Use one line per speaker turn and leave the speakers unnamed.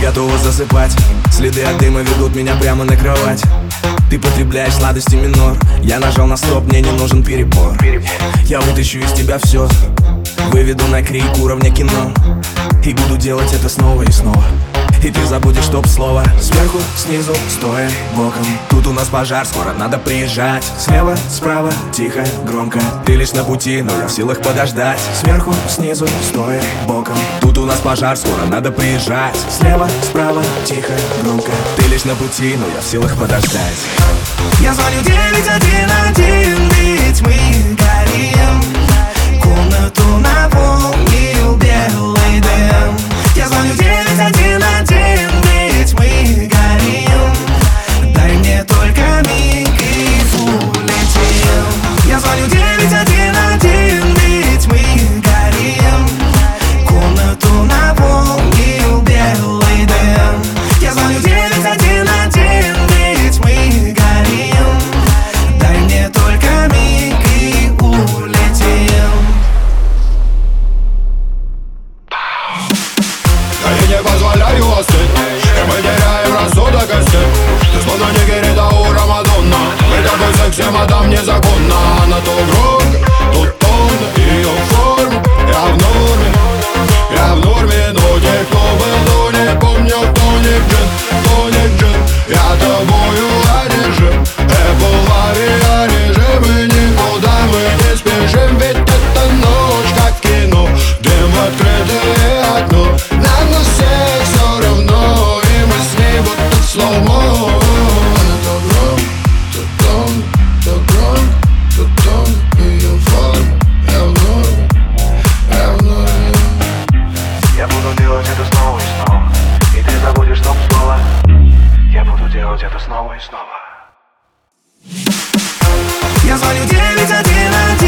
готова засыпать. Следы от дыма ведут меня прямо на кровать. Ты потребляешь сладости минор. Я нажал на стоп, мне не нужен перебор. Я вытащу из тебя все Выведу на крик уровня кино. И буду делать это снова и снова и ты забудешь топ-слово Сверху, снизу, стоя, боком. Тут у нас пожар, скоро надо приезжать. Слева, справа, тихо, громко. Ты лишь на пути, но я в силах подождать. Сверху, снизу, стоя, боком. Тут у нас пожар, скоро надо приезжать. Слева, справа, тихо, громко. Ты лишь на пути, но я в силах подождать.
Я звоню 911, ведь
не позволяю остыть И мы теряем рассудок и стыд Ты словно не Герида у Рамадонна. Мы такой мадам, незаконно. На ту грудь и снова. Я звоню 911